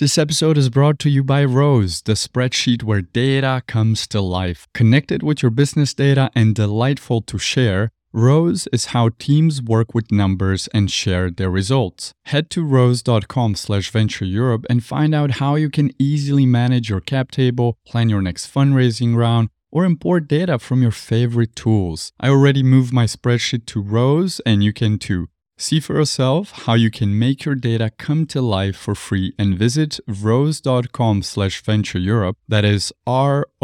This episode is brought to you by Rows, the spreadsheet where data comes to life. Connected with your business data and delightful to share, Rows is how teams work with numbers and share their results. Head to rows.com slash venture Europe and find out how you can easily manage your cap table, plan your next fundraising round, or import data from your favorite tools. I already moved my spreadsheet to Rows and you can too. See for yourself how you can make your data come to life for free and visit rows.com slash venture Europe. That is R-O-W-S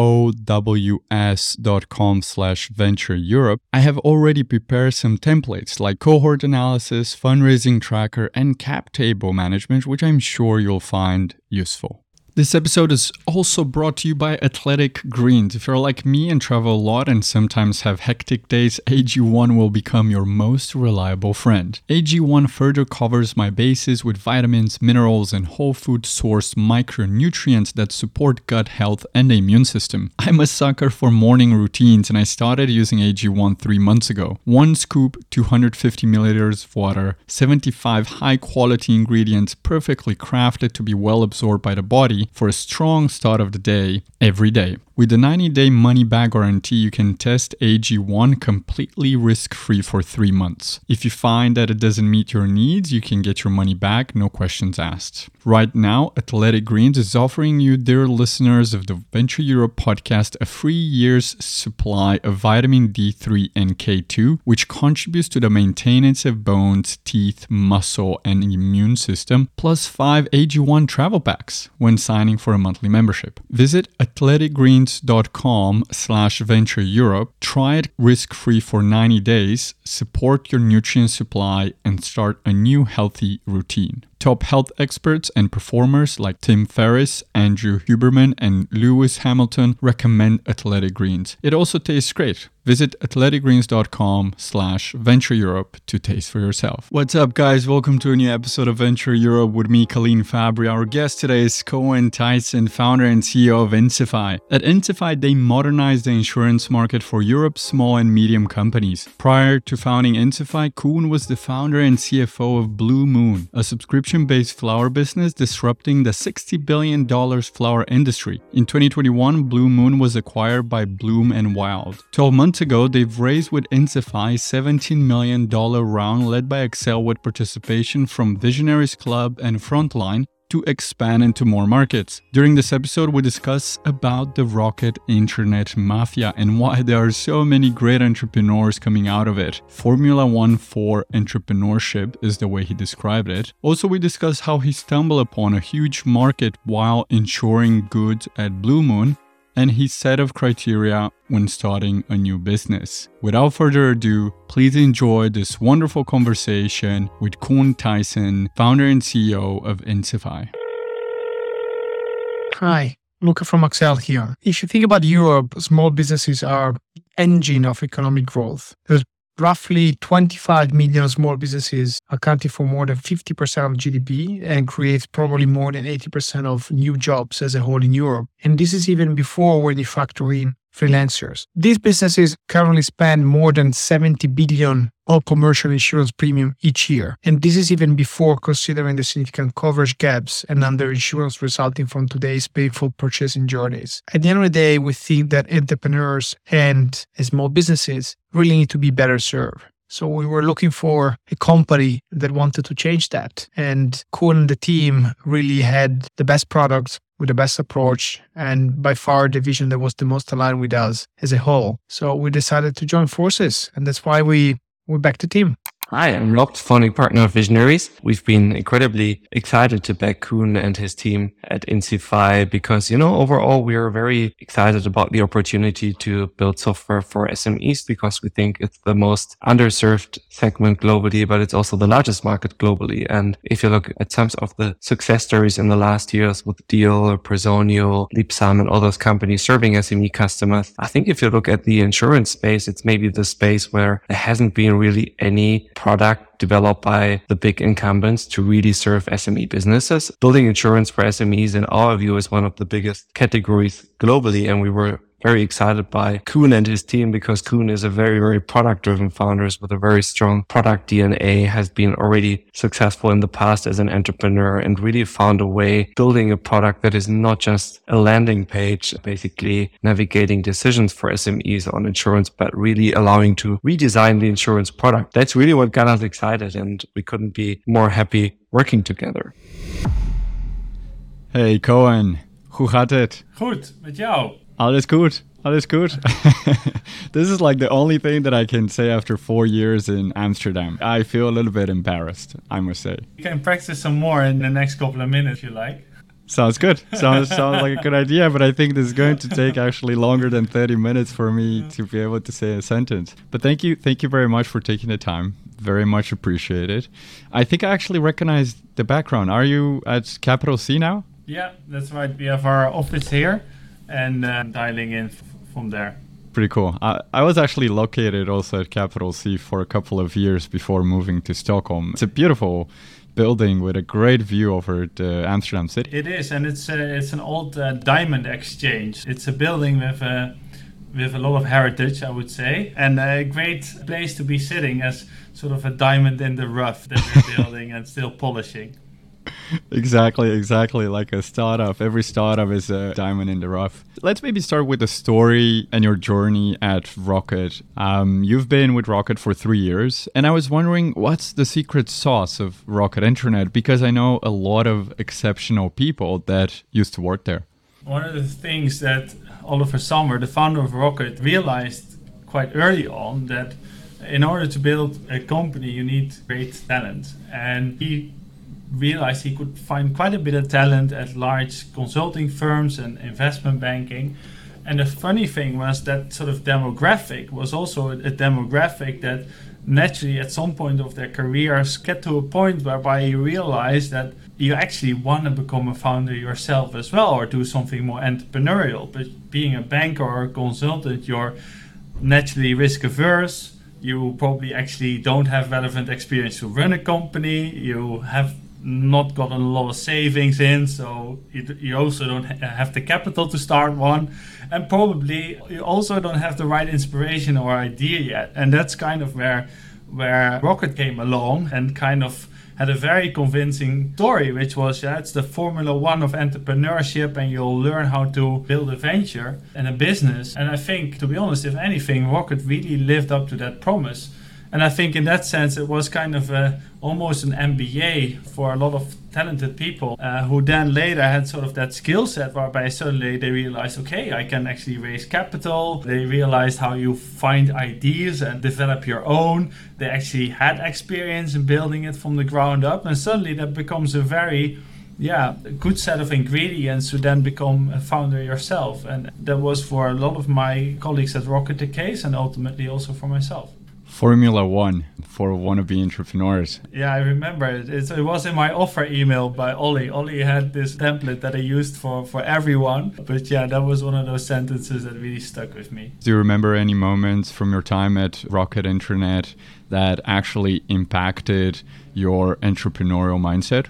dot com slash venture Europe. I have already prepared some templates like cohort analysis, fundraising tracker, and cap table management, which I'm sure you'll find useful. This episode is also brought to you by Athletic Greens. If you're like me and travel a lot and sometimes have hectic days, AG1 will become your most reliable friend. AG1 further covers my bases with vitamins, minerals, and whole food sourced micronutrients that support gut health and the immune system. I'm a sucker for morning routines and I started using AG1 three months ago. One scoop, 250 milliliters of water, 75 high quality ingredients perfectly crafted to be well absorbed by the body for a strong start of the day every day. With the 90 day money back guarantee, you can test AG1 completely risk free for three months. If you find that it doesn't meet your needs, you can get your money back, no questions asked. Right now, Athletic Greens is offering you, dear listeners of the Venture Europe podcast, a free year's supply of vitamin D3 and K2, which contributes to the maintenance of bones, teeth, muscle, and immune system, plus five AG1 travel packs when signing for a monthly membership. Visit Athletic Greens com slash venture Europe. Try it risk free for 90 days, support your nutrient supply, and start a new healthy routine. Top health experts and performers like Tim Ferriss, Andrew Huberman, and Lewis Hamilton recommend Athletic Greens. It also tastes great. Visit athleticgreens.com slash venture Europe to taste for yourself. What's up, guys? Welcome to a new episode of Venture Europe with me, Colleen Fabry. Our guest today is Koen Thijssen, founder and CEO of Insify. At Insify, they modernize the insurance market for Europe's small and medium companies. Prior to founding Insify, Koen was the founder and CFO of Bloomon, a subscription based flower business disrupting the $60 billion flower industry. In 2021, Bloomon was acquired by Bloom and Wild. 12 months ago, they've raised with Insify $17 million round led by Accel with participation from Visionaries Club and Frontline to expand into more markets. During this episode, we discuss about the rocket internet mafia and why there are so many great entrepreneurs coming out of it. Formula One for entrepreneurship is the way he described it. Also, we discuss how he stumbled upon a huge market while ensuring goods at Bloomon and his set of criteria when starting a new business. Without further ado, please enjoy this wonderful conversation with Koen Thijssen, founder and CEO of Insify. Hi, Luca from Accel here. If you think about Europe, small businesses are engine of economic growth. There's roughly 25 million small businesses accounting for more than 50% of GDP and creates probably more than 80% of new jobs as a whole in Europe. And this is even before when you factor in freelancers. These businesses currently spend more than 70 billion on commercial insurance premium each year. And this is even before considering the significant coverage gaps and underinsurance resulting from today's painful purchasing journeys. At the end of the day, we think that entrepreneurs and small businesses really need to be better served. So we were looking for a company that wanted to change that. And Koen and the team really had the best products with the best approach and by far the vision that was the most aligned with us as a whole. So we decided to join forces and that's why we we're back to Tim. Hi, I'm Rob, founding partner of Visionaries. We've been incredibly excited to back Koen and his team at Insify because, you know, overall, we are very excited about the opportunity to build software for SMEs because we think it's the most underserved segment globally, but it's also the largest market globally. And if you look at some of the success stories in the last years with Deel, Personio, Leapsome, and all those companies serving SME customers, I think if you look at the insurance space, it's maybe the space where there hasn't been really any product developed by the big incumbents to really serve SME businesses. Building insurance for SMEs in our view is one of the biggest categories globally. And we were very excited by Koen and his team because Koen is a very, very product driven founder with a very strong product DNA, has been already successful in the past as an entrepreneur and really found a way building a product that is not just a landing page, basically navigating decisions for SMEs on insurance, but really allowing to redesign the insurance product. That's really what got us excited and we couldn't be more happy working together. Hey Koen, hoe gaat het? Goed, met jou? Alles goed. Alles goed. this is like the only thing that I can say after four years in Amsterdam. I feel a little bit embarrassed, I must say. You can practice some more in the next couple of minutes, if you like. Sounds good. Sounds sounds like a good idea, but I think this is going to take actually longer than 30 minutes for me to be able to say a sentence. But thank you, thank you very much for taking the time. Very much appreciated. I think I actually recognize the background. Are you at Capital C now? Yeah, that's right. We have our office here and uh, dialing in f- from there. Pretty cool. I, I was actually located also at Capital C for a couple of years before moving to Stockholm. It's a beautiful building with a great view over the Amsterdam city. It is, and it's uh, it's an old uh, diamond exchange. It's a building with a with a lot of heritage, I would say, and a great place to be sitting as sort of a diamond in the rough that we're building and still polishing. Exactly, exactly. Like a startup. Every startup is a diamond in the rough. Let's maybe start with the story and your journey at Rocket. Um, you've been with Rocket for three years, and I was wondering what's the secret sauce of Rocket Internet? Because I know a lot of exceptional people that used to work there. One of the things that Oliver Samwer, the founder of Rocket, realized quite early on that in order to build a company, you need great talent. And he realized he could find quite a bit of talent at large consulting firms and investment banking. And the funny thing was that sort of demographic was also a demographic that naturally at some point of their careers get to a point whereby you realize that you actually want to become a founder yourself as well or do something more entrepreneurial. But being a banker or a consultant, you're naturally risk averse. You probably actually don't have relevant experience to run a company. You have not gotten a lot of savings in, so you, you also don't ha- have the capital to start one, and probably you also don't have the right inspiration or idea yet. And that's kind of where where Rocket came along and kind of had a very convincing story, which was yeah, it's the Formula One of entrepreneurship, and you'll learn how to build a venture and a business. And I think, to be honest, if anything, Rocket really lived up to that promise. And I think in that sense, it was kind of a, almost an MBA for a lot of talented people uh, who then later had sort of that skill set whereby suddenly they realized, okay, I can actually raise capital. They realized how you find ideas and develop your own. They actually had experience in building it from the ground up. And suddenly that becomes a very yeah, good set of ingredients to then become a founder yourself. And that was for a lot of my colleagues at Rocket the case and ultimately also for myself. Formula One for wannabe entrepreneurs. Yeah, I remember it. It's, it was in my offer email by Ollie. Ollie had this template that I used for, for everyone. But yeah, that was one of those sentences that really stuck with me. Do you remember any moments from your time at Rocket Internet that actually impacted your entrepreneurial mindset?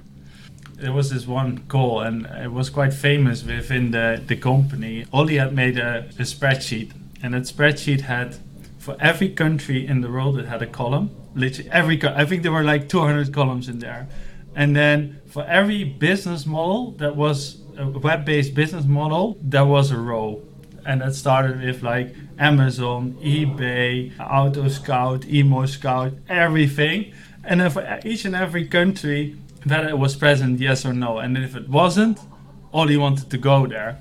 There was this one call, and it was quite famous within the, the company. Ollie had made a, a spreadsheet, and that spreadsheet had for every country in the world it had a column. Literally every co- i think there were like 200 columns in there. And then for every business model that was a web-based business model there was a row. And that started with like amazon ebay auto scout ImmoScout everything. And then for each and every country that it was present yes or no. And if it wasn't Ollie wanted to go there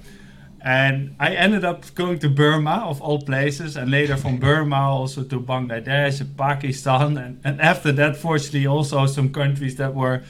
and I ended up going to Burma, of all places, and later from Burma also to Bangladesh and Pakistan. And, and after that, fortunately, also some countries that were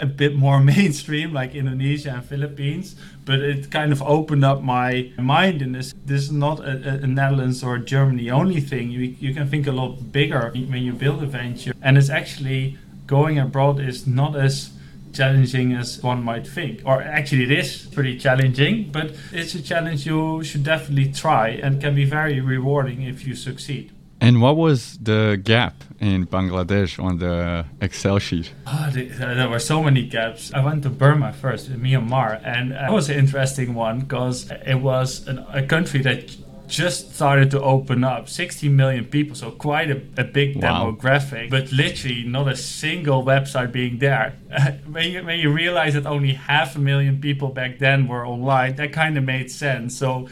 a bit more mainstream, like Indonesia and Philippines. But it kind of opened up my mind in this. This is not a, a Netherlands or Germany only thing. You, you can think a lot bigger when you build a venture. And it's actually going abroad is not as challenging as one might think. Or actually, it is pretty challenging, but it's a challenge you should definitely try and can be very rewarding if you succeed. And what was the gap in Bangladesh on the Excel sheet? Oh, there were so many gaps. I went to Burma first, Myanmar, and uh, that was an interesting one because it was an, a country that just started to open up 60 million people so quite a, a big Wow. demographic but literally not a single website being there when, you, when you realize that only half a million people back then were online that kind of made sense so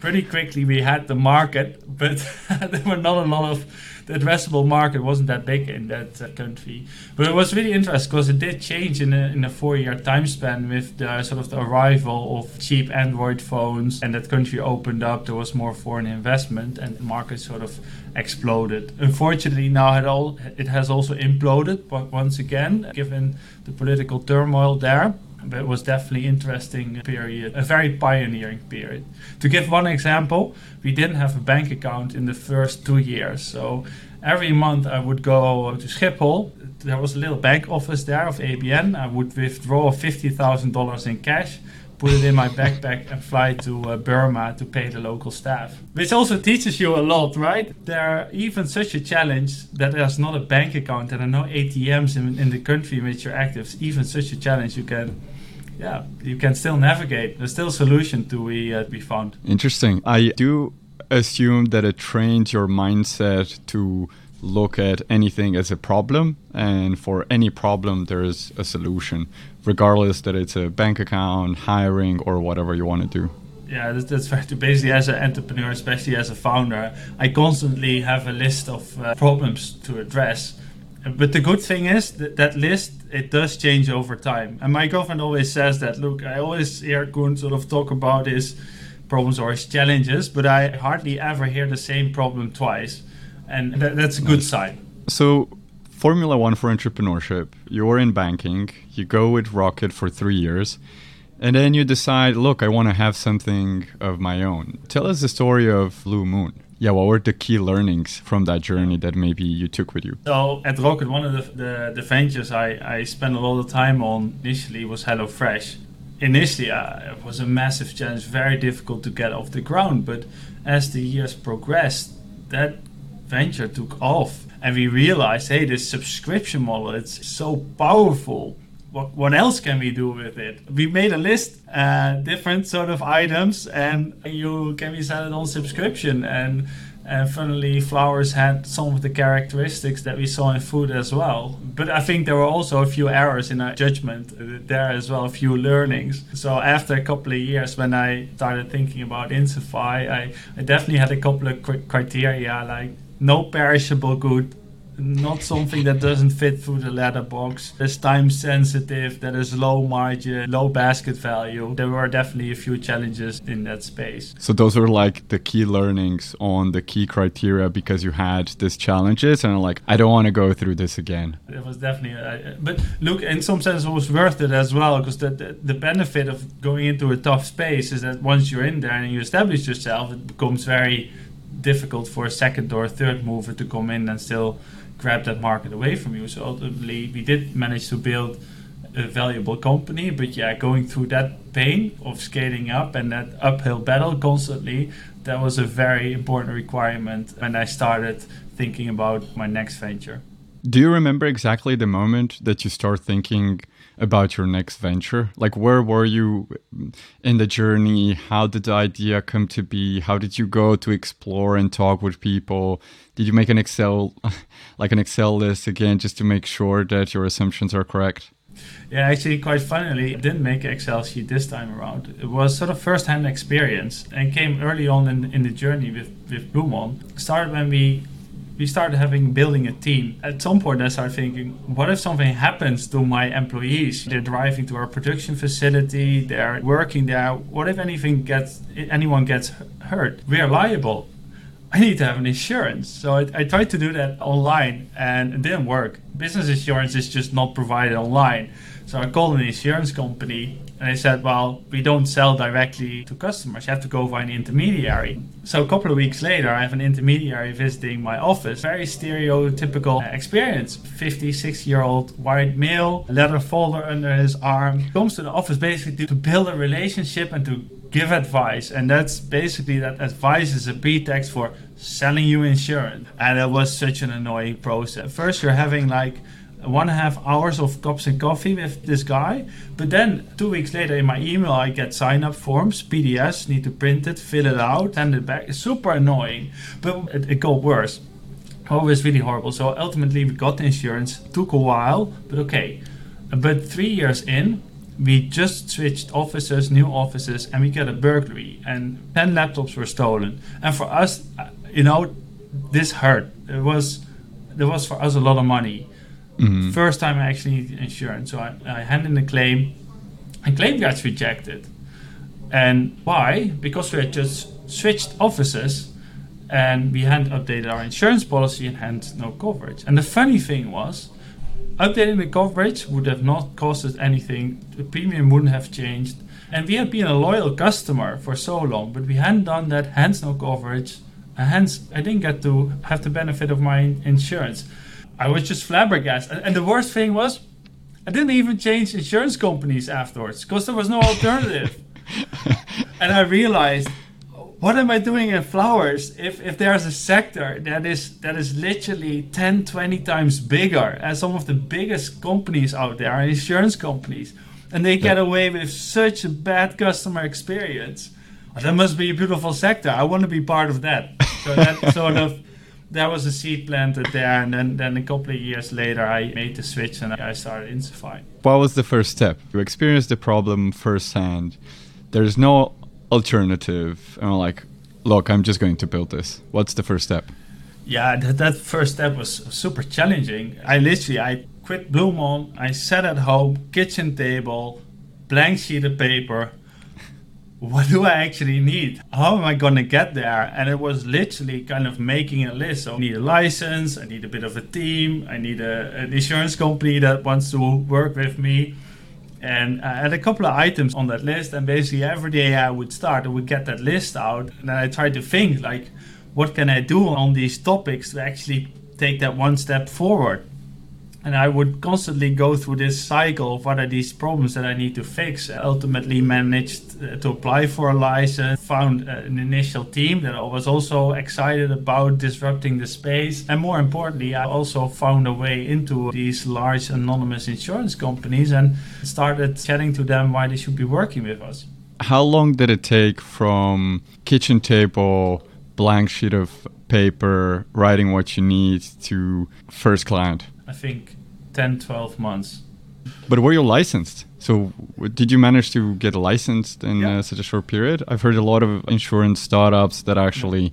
pretty quickly we had the market but there were not a lot of the addressable market wasn't that big in that uh, country. But it was really interesting because it did change in a, in a four year time span with the sort of the arrival of cheap Android phones and that country opened up. There was more foreign investment and the market sort of exploded. Unfortunately, now it, all, it has also imploded but once again, given the political turmoil there. But it was definitely interesting period, a very pioneering period. To give one example, we didn't have a bank account in the first two years. So every month I would go to Schiphol. There was a little bank office there of ABN. I would withdraw $50,000 in cash, put it in my backpack, and fly to uh, Burma to pay the local staff. Which also teaches you a lot, right? There are even such a challenge that there's not a bank account and there are no ATMs in, in the country in which you're active. It's Even such a challenge, you can yeah, you can still navigate. There's still a solution to be uh, be found. Interesting. I do assume that it trains your mindset to look at anything as a problem, and for any problem, there is a solution, regardless that it's a bank account, hiring, or whatever you want to do. Yeah, that's, that's fair. Basically, as an entrepreneur, especially as a founder, I constantly have a list of uh, problems to address. But the good thing is that that list it does change over time. And my girlfriend always says that. Look, I always hear Koen sort of talk about his problems or his challenges, but I hardly ever hear the same problem twice, and that, that's a good sign. So, Formula One for entrepreneurship. You're in banking. You go with Rocket for three years. And then you decide, look, I want to have something of my own. Tell us the story of Bloomon. Yeah, what were the key learnings from that journey that maybe you took with you? So at Rocket, one of the, the, the ventures I, I spent a lot of time on initially was HelloFresh. Initially, uh, it was a massive challenge, very difficult to get off the ground. But as the years progressed, that venture took off. And we realized, hey, this subscription model, it's so powerful what, what else can we do with it? We made a list, uh, different sort of items, and you can be sell it on subscription. And and funnily, flowers had some of the characteristics that we saw in food as well. But I think there were also a few errors in our judgment there as well, a few learnings. So after a couple of years, when I started thinking about Insify, I, I definitely had a couple of criteria like no perishable good not something that doesn't fit through the letterbox. That's time sensitive, that is low margin, low basket value. There were definitely a few challenges in that space. So those were like the key learnings on the key criteria because you had these challenges and like I don't want to go through this again. It was definitely, uh, but look, in some sense, it was worth it as well because the, the the benefit of going into a tough space is that once you're in there and you establish yourself, it becomes very difficult for a second or a third mover to come in and still grab that market away from you. So ultimately, we did manage to build a valuable company, but yeah, going through that pain of scaling up and that uphill battle constantly, that was a very important requirement when I started thinking about my next venture. Do you remember exactly the moment that you start thinking about your next venture? Like, where were you in the journey? How did the idea come to be? How did you go to explore and talk with people? Did you make an Excel, like an Excel list again, just to make sure that your assumptions are correct? Yeah, actually, quite funnily, I didn't make an Excel sheet this time around. It was sort of first-hand experience and came early on in, in the journey with, with Bloomon. Started when we we started having building a team. At some point, I started thinking, what if something happens to my employees? They're driving to our production facility, they're working there. What if anything gets anyone gets hurt? We are liable. I need to have an insurance. So I, I tried to do that online, and it didn't work. Business insurance is just not provided online. So I called an insurance company and they said, well, we don't sell directly to customers. You have to go via an intermediary. So a couple of weeks later, I have an intermediary visiting my office. Very stereotypical experience. 56 year old white male, leather folder under his arm, comes to the office basically to build a relationship and to give advice. And that's basically that advice is a pretext for selling you insurance. And it was such an annoying process. First, you're having like one and a half hours of cups and coffee with this guy. But then two weeks later in my email, I get sign up forms, PDFs, need to print it, fill it out, send it back. It's super annoying, but it, it got worse. Oh, it was really horrible. So ultimately, we got the insurance. Took a while, but okay. But three years in, we just switched offices, new offices, and we got a burglary, and 10 laptops were stolen. And for us, uh, you know, this hurt. It was, there was for us a lot of money. Mm-hmm. First time I actually needed insurance. So I, I handed in the claim, and claim gets rejected. And why? Because we had just switched offices and we hadn't updated our insurance policy and hence no coverage. And the funny thing was, updating the coverage would have not cost us anything, the premium wouldn't have changed. And we had been a loyal customer for so long, but we hadn't done that, hence no coverage, and hence I didn't get to have the benefit of my insurance. I was just flabbergasted. And the worst thing was, I didn't even change insurance companies afterwards because there was no alternative. and I realized, what am I doing in flowers if, if there's a sector that is that is literally 10, 20 times bigger as some of the biggest companies out there are insurance companies and they get away with such a bad customer experience. That must be a beautiful sector. I want to be part of that. So that sort of there was a seed planted there, and then, then a couple of years later, I made the switch and I started Insify. What was the first step? You experienced the problem firsthand. There's no alternative. And I'm like, look, I'm just going to build this. What's the first step? Yeah, that, that first step was super challenging. I literally, I quit Bloomon. I sat at home, kitchen table, blank sheet of paper, what do I actually need? How am I going to get there? And it was literally kind of making a list. So I need a license, I need a bit of a team, I need a, an insurance company that wants to work with me. And I had a couple of items on that list, and basically every day I would start, I would get that list out, and then I tried to think like, what can I do on these topics to actually take that one step forward? And I would constantly go through this cycle of what are these problems that I need to fix. I ultimately managed uh, to apply for a license, found uh, an initial team that I was also excited about disrupting the space, and more importantly, I also found a way into these large anonymous insurance companies and started chatting to them why they should be working with us. How long did it take from kitchen table, blank sheet of paper, writing what you need to first client? I think 10, 12 months. But were you licensed? So did you manage to get licensed in yeah. uh, such a short period? I've heard a lot of insurance startups that actually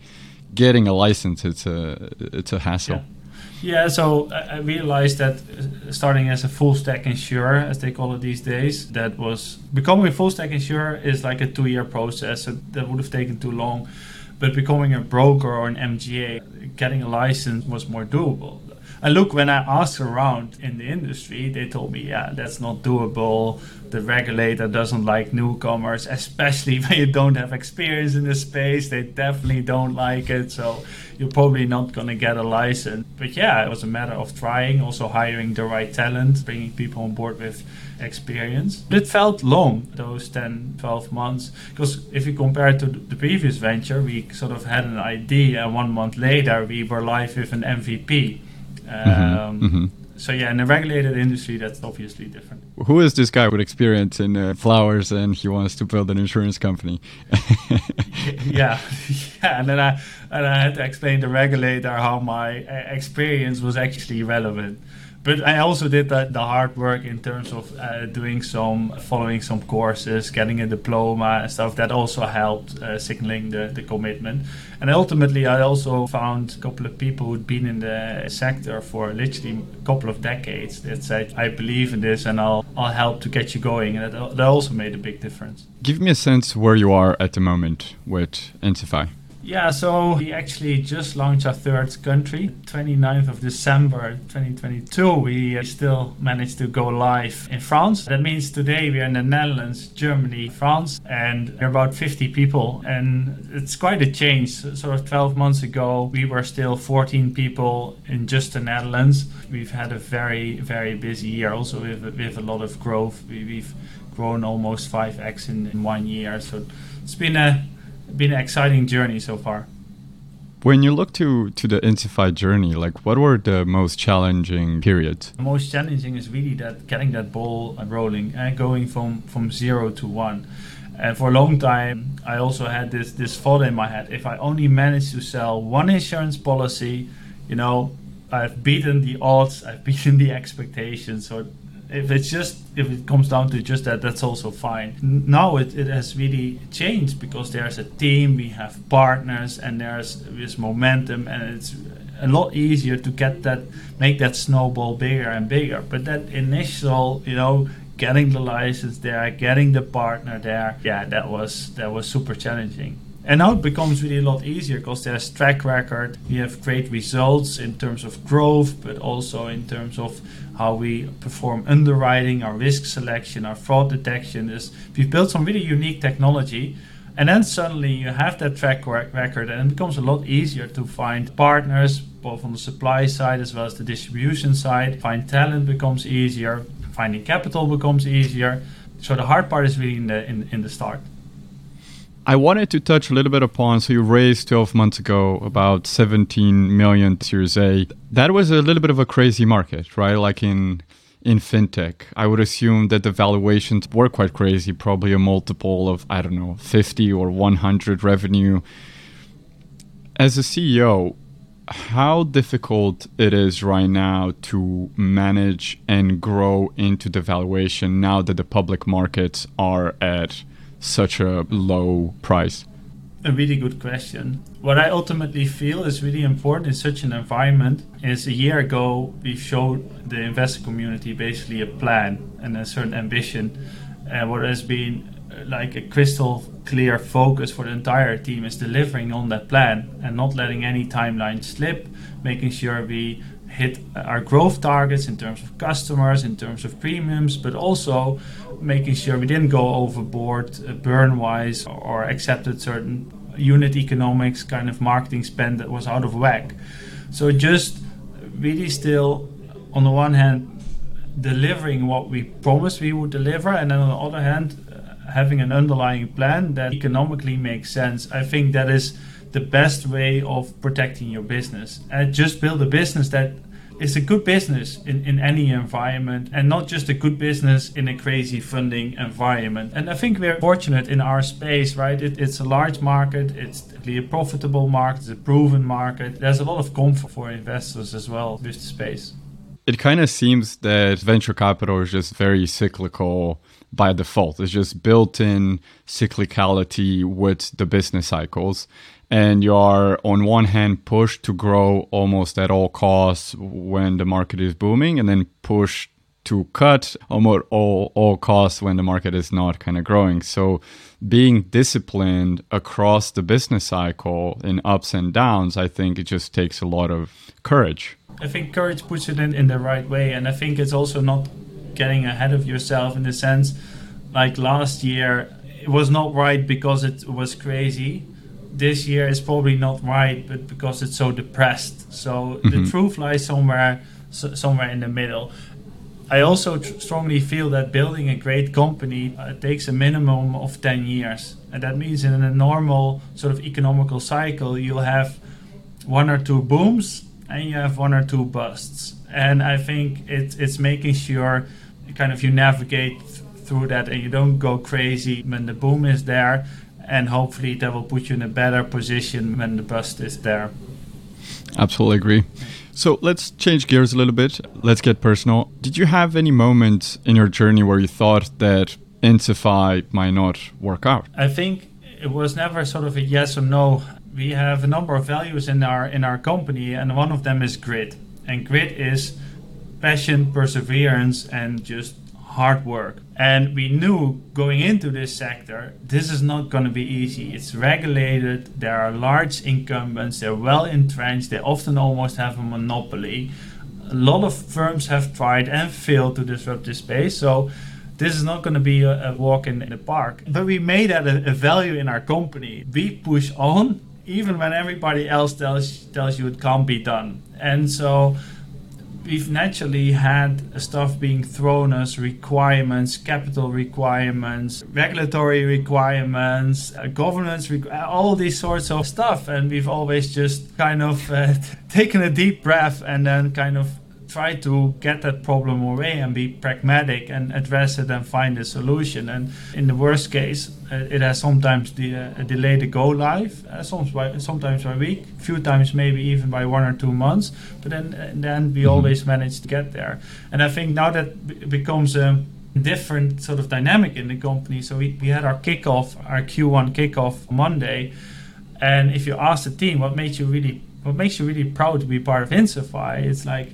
getting a license it's a it's a hassle. Yeah. yeah so I realized that uh, starting as a full stack insurer, as they call it these days, that was becoming a full stack insurer is like a two year process. So that would have taken too long. But becoming a broker or an MGA, getting a license was more doable and look, when I asked around in the industry, they told me, yeah, that's not doable. The regulator doesn't like newcomers, especially when you don't have experience in the space. They definitely don't like it. So you're probably not going to get a license. But yeah, it was a matter of trying, also hiring the right talent, bringing people on board with experience. It felt long, those 10, 12 months. Because if you compare it to the previous venture, we sort of had an idea, and one month later, we were live with an MVP. Mm-hmm. Um, mm-hmm. So yeah, in a regulated industry, that's obviously different. Who is this guy with experience in uh, flowers, and he wants to build an insurance company? yeah, yeah, and then I and I had to explain to the regulator how my uh, experience was actually relevant but I also did that, the hard work in terms of uh, doing some, following some courses, getting a diploma and stuff. That also helped uh, signaling the, the commitment. And ultimately, I also found a couple of people who'd been in the sector for literally a couple of decades that said, "I believe in this, and I'll I'll help to get you going." And that, that also made a big difference. Give me a sense where you are at the moment with Insify. Yeah, so we actually just launched our third country, 29th of December 2022. We still managed to go live in France. That means today we are in the Netherlands, Germany, France, and we're about 50 people. And it's quite a change. Sort of 12 months ago, we were still 14 people in just the Netherlands. We've had a very, very busy year also with, with a lot of growth. We, have grown almost 5x in, in one year. So it's been a been an exciting journey so far. When you look to to the Insify journey, like what were the most challenging periods? The most challenging is really that getting that ball rolling and going from from zero to one. And for a long time, I also had this this thought in my head: if I only manage to sell one insurance policy, you know, I've beaten the odds, I've beaten the expectations. So if it's just if it comes down to just that that's also fine. Now it, it has really changed because there's a team we have partners and there's this momentum and it's a lot easier to get that make that snowball bigger and bigger. But that initial you know getting the license there getting the partner there yeah that was that was super challenging. And now it becomes really a lot easier because there's track record. We have great results in terms of growth, but also in terms of how we perform underwriting, our risk selection, our fraud detection. Is we've built some really unique technology. And then suddenly you have that track record, and it becomes a lot easier to find partners, both on the supply side as well as the distribution side. Find talent becomes easier, finding capital becomes easier. So the hard part is really in the in, in the start. I wanted to touch a little bit upon. So you raised 12 months ago about 17 million Series A. That was a little bit of a crazy market, right? Like in in fintech, I would assume that the valuations were quite crazy, probably a multiple of I don't know 50 or 100 revenue. As a CEO, how difficult it is right now to manage and grow into the valuation now that the public markets are at such a low price? A really good question. What I ultimately feel is really important in such an environment is a year ago we showed the investor community basically a plan and a certain ambition. And what has been uh, like a crystal clear focus for the entire team is delivering on that plan and not letting any timeline slip, making sure we hit our growth targets in terms of customers, in terms of premiums, but also making sure we didn't go overboard uh, burn wise or accepted certain unit economics kind of marketing spend that was out of whack. So just really still, on the one hand, delivering what we promised we would deliver, and then on the other hand, uh, having an underlying plan that economically makes sense. I think that is the best way of protecting your business. And just build a business that is a good business in, in any environment and not just a good business in a crazy funding environment. And I think we're fortunate in our space, right? It, it's a large market, it's a profitable market, it's a proven market. There's a lot of comfort for investors as well with the space. It kind of seems that venture capital is just very cyclical by default. It's just built in cyclicality with the business cycles and you are on one hand pushed to grow almost at all costs when the market is booming and then pushed to cut almost all, all costs when the market is not kind of growing. So being disciplined across the business cycle in ups and downs i think it just takes a lot of courage. I think courage puts it in, in the right way and i think it's also not getting ahead of yourself in the sense like last year it was not right because it was crazy this year is probably not right, but because it's so depressed. So mm-hmm. the truth lies somewhere, so, somewhere in the middle. I also tr- strongly feel that building a great company uh, takes a minimum of 10 years. And that means in a normal sort of economical cycle, you'll have one or two booms and you have one or two busts. And I think it, it's making sure kind of you navigate th- through that and you don't go crazy when the boom is there and hopefully that will put you in a better position when the bust is there. Absolutely agree. So let's change gears a little bit. Let's get personal. Did you have any moments in your journey where you thought that Insify might not work out? I think it was never sort of a yes or no. We have a number of values in our in our company, and one of them is grit. And grit is passion, perseverance, and just hard work. And we knew going into this sector, this is not going to be easy. It's regulated, there are large incumbents, they're well entrenched, they often almost have a monopoly. A lot of firms have tried and failed to disrupt this space. So this is not going to be a, a walk in, the park. But we made that a, a value in our company. We push on even when everybody else tells tells you it can't be done. And so we've naturally had stuff being thrown us requirements, capital requirements, regulatory requirements, uh, governance, requ- all these sorts of stuff. And we've always just kind of uh, taken a deep breath and then kind of try to get that problem away and be pragmatic and address it and find a solution. And in the worst case, uh, it has sometimes de- uh, delayed the go live, uh, sometimes by, sometimes by a week, a few times maybe even by one or two months. But then uh, then we mm-hmm. always manage to get there. And I think now that b- becomes a different sort of dynamic in the company. So we, we had our kickoff, our Q1 kickoff Monday. And if you ask the team what makes you really what makes you really proud to be part of Insify, it's like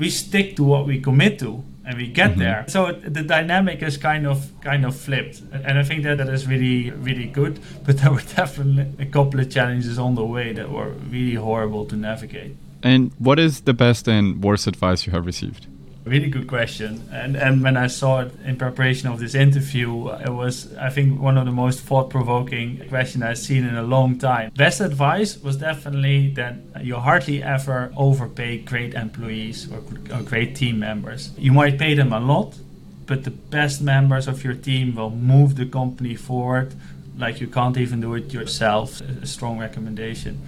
we stick to what we commit to and we get mm-hmm. there. So the dynamic is kind of kind of flipped, and I think that that is really really good. But there were definitely a couple of challenges on the way that were really horrible to navigate. And what is the best and worst advice you have received? Really good question. And and when I saw it in preparation of this interview, it was I think one of the most thought-provoking question I've seen in a long time. Best advice was definitely that you hardly ever overpay great employees or, or great team members. You might pay them a lot, but the best members of your team will move the company forward like you can't even do it yourself. A strong recommendation.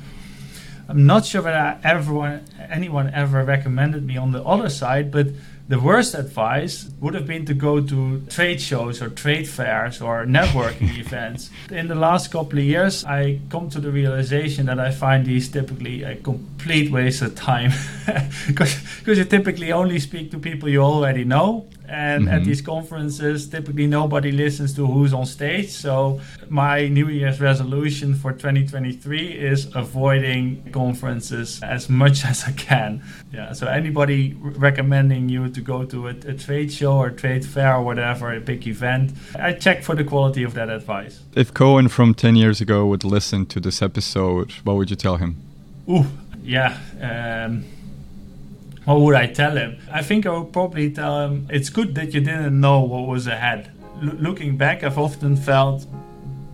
I'm not sure whether everyone, anyone ever recommended me on the other side, but the worst advice would have been to go to trade shows or trade fairs or networking events. In the last couple of years, I come to the realization that I find these typically a complete waste of time because you typically only speak to people you already know and mm-hmm. at these conferences, typically nobody listens to who's on stage. So my New Year's resolution for 2023 is avoiding conferences as much as I can. Yeah. So anybody recommending you to go to a, a trade show or trade fair or whatever, a big event, I check for the quality of that advice. If Koen from 10 years ago would listen to this episode, what would you tell him? Ooh, yeah. Um, what would I tell him? I think I would probably tell him it's good that you didn't know what was ahead. L- looking back, I've often felt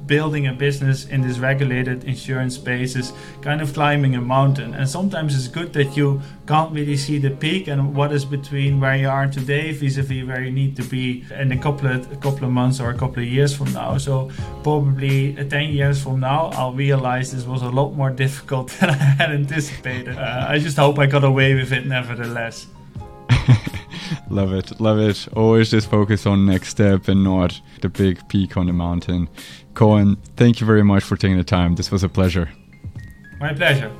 building a business in this regulated insurance space is kind of climbing a mountain. And sometimes it's good that you can't really see the peak and what is between where you are today vis-a-vis where you need to be in a couple of a couple of months or a couple of years from now. So probably 10 years from now, I'll realize this was a lot more difficult than I had anticipated. Uh, I just hope I got away with it nevertheless. love it, love it. Always just focus on next step and not the big peak on the mountain. Koen, thank you very much for taking the time. This was a pleasure. My pleasure.